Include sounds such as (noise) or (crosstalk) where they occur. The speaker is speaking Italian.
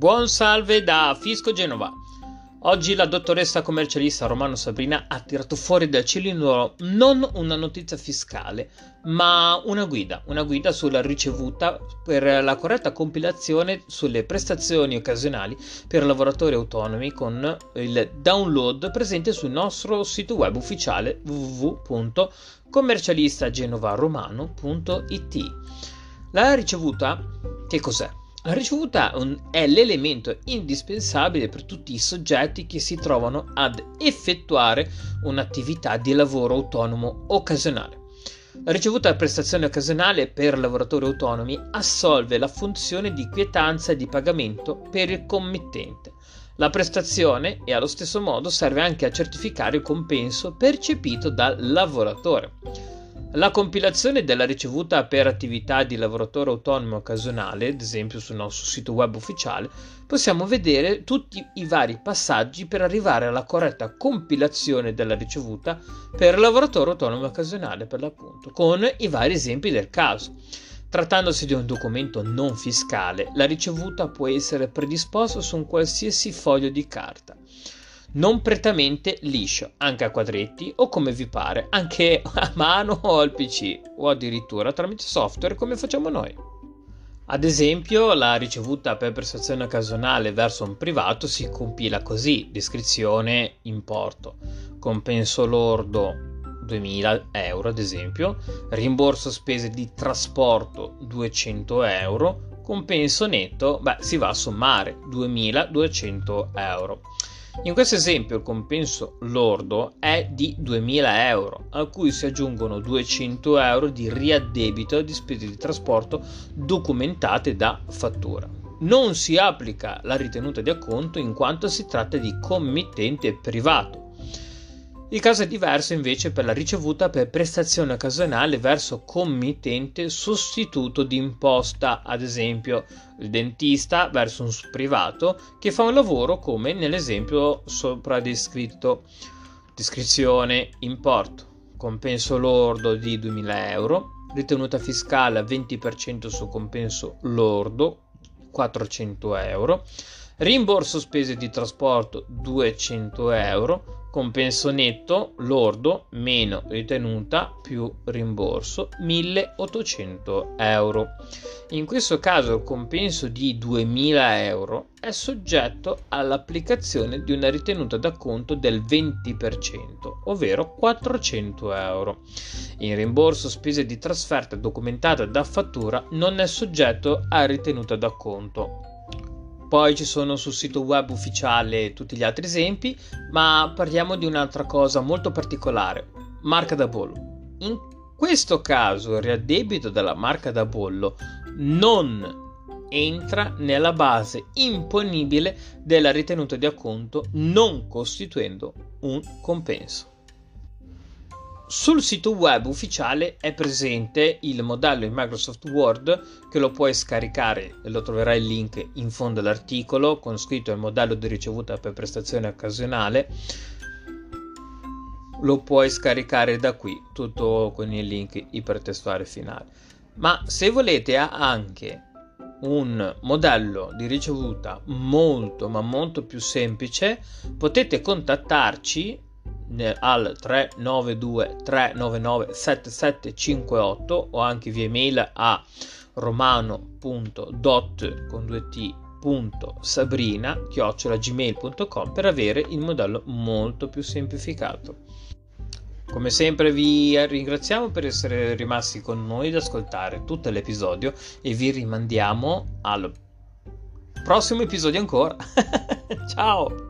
Buon salve da Fisco Genova. Oggi la dottoressa commercialista Romano Sabrina ha tirato fuori dal cilindro non una notizia fiscale, ma una guida, una guida sulla ricevuta per la corretta compilazione sulle prestazioni occasionali per lavoratori autonomi con il download presente sul nostro sito web ufficiale www.commercialistagenovaromano.it. La ricevuta che cos'è? La ricevuta è l'elemento indispensabile per tutti i soggetti che si trovano ad effettuare un'attività di lavoro autonomo occasionale. La ricevuta prestazione occasionale per lavoratori autonomi assolve la funzione di quietanza e di pagamento per il committente. La prestazione e allo stesso modo serve anche a certificare il compenso percepito dal lavoratore. La compilazione della ricevuta per attività di lavoratore autonomo occasionale, ad esempio sul nostro sito web ufficiale, possiamo vedere tutti i vari passaggi per arrivare alla corretta compilazione della ricevuta per lavoratore autonomo occasionale, per l'appunto, con i vari esempi del caso. Trattandosi di un documento non fiscale, la ricevuta può essere predisposta su un qualsiasi foglio di carta non prettamente liscio, anche a quadretti o come vi pare, anche a mano o al PC o addirittura tramite software come facciamo noi. Ad esempio, la ricevuta per prestazione occasionale verso un privato si compila così: descrizione, importo, compenso lordo 2000 euro, ad esempio, rimborso spese di trasporto 200 euro, compenso netto, beh, si va a sommare 2200 euro. In questo esempio il compenso lordo è di 2000 euro, a cui si aggiungono 200 euro di riaddebito di spese di trasporto documentate da fattura. Non si applica la ritenuta di acconto in quanto si tratta di committente privato il caso è diverso invece per la ricevuta per prestazione occasionale verso committente sostituto di imposta, ad esempio il dentista verso un privato che fa un lavoro come nell'esempio sopra descritto. Descrizione, importo, compenso lordo di 2000 euro, ritenuta fiscale a 20% su compenso lordo 400 euro, rimborso spese di trasporto 200 euro, compenso netto lordo meno ritenuta più rimborso 1800 euro. In questo caso il compenso di 2000 euro è soggetto all'applicazione di una ritenuta d'acconto del 20%, ovvero 400 euro. Il rimborso spese di trasferta documentata da fattura non è soggetto a ritenuta d'acconto poi ci sono sul sito web ufficiale tutti gli altri esempi, ma parliamo di un'altra cosa molto particolare, marca da bollo. In questo caso il riaddebito della marca da bollo non entra nella base imponibile della ritenuta di acconto non costituendo un compenso. Sul sito web ufficiale è presente il modello in Microsoft Word che lo puoi scaricare lo troverai il link in fondo all'articolo con scritto il modello di ricevuta per prestazione occasionale. Lo puoi scaricare da qui, tutto con il link ipertestuale finale. Ma se volete anche un modello di ricevuta molto ma molto più semplice, potete contattarci al 392 399 7758 o anche via email a romano.dot con due t sabrina gmail.com per avere il modello molto più semplificato. Come sempre vi ringraziamo per essere rimasti con noi ad ascoltare tutto l'episodio e vi rimandiamo al prossimo episodio ancora. (laughs) Ciao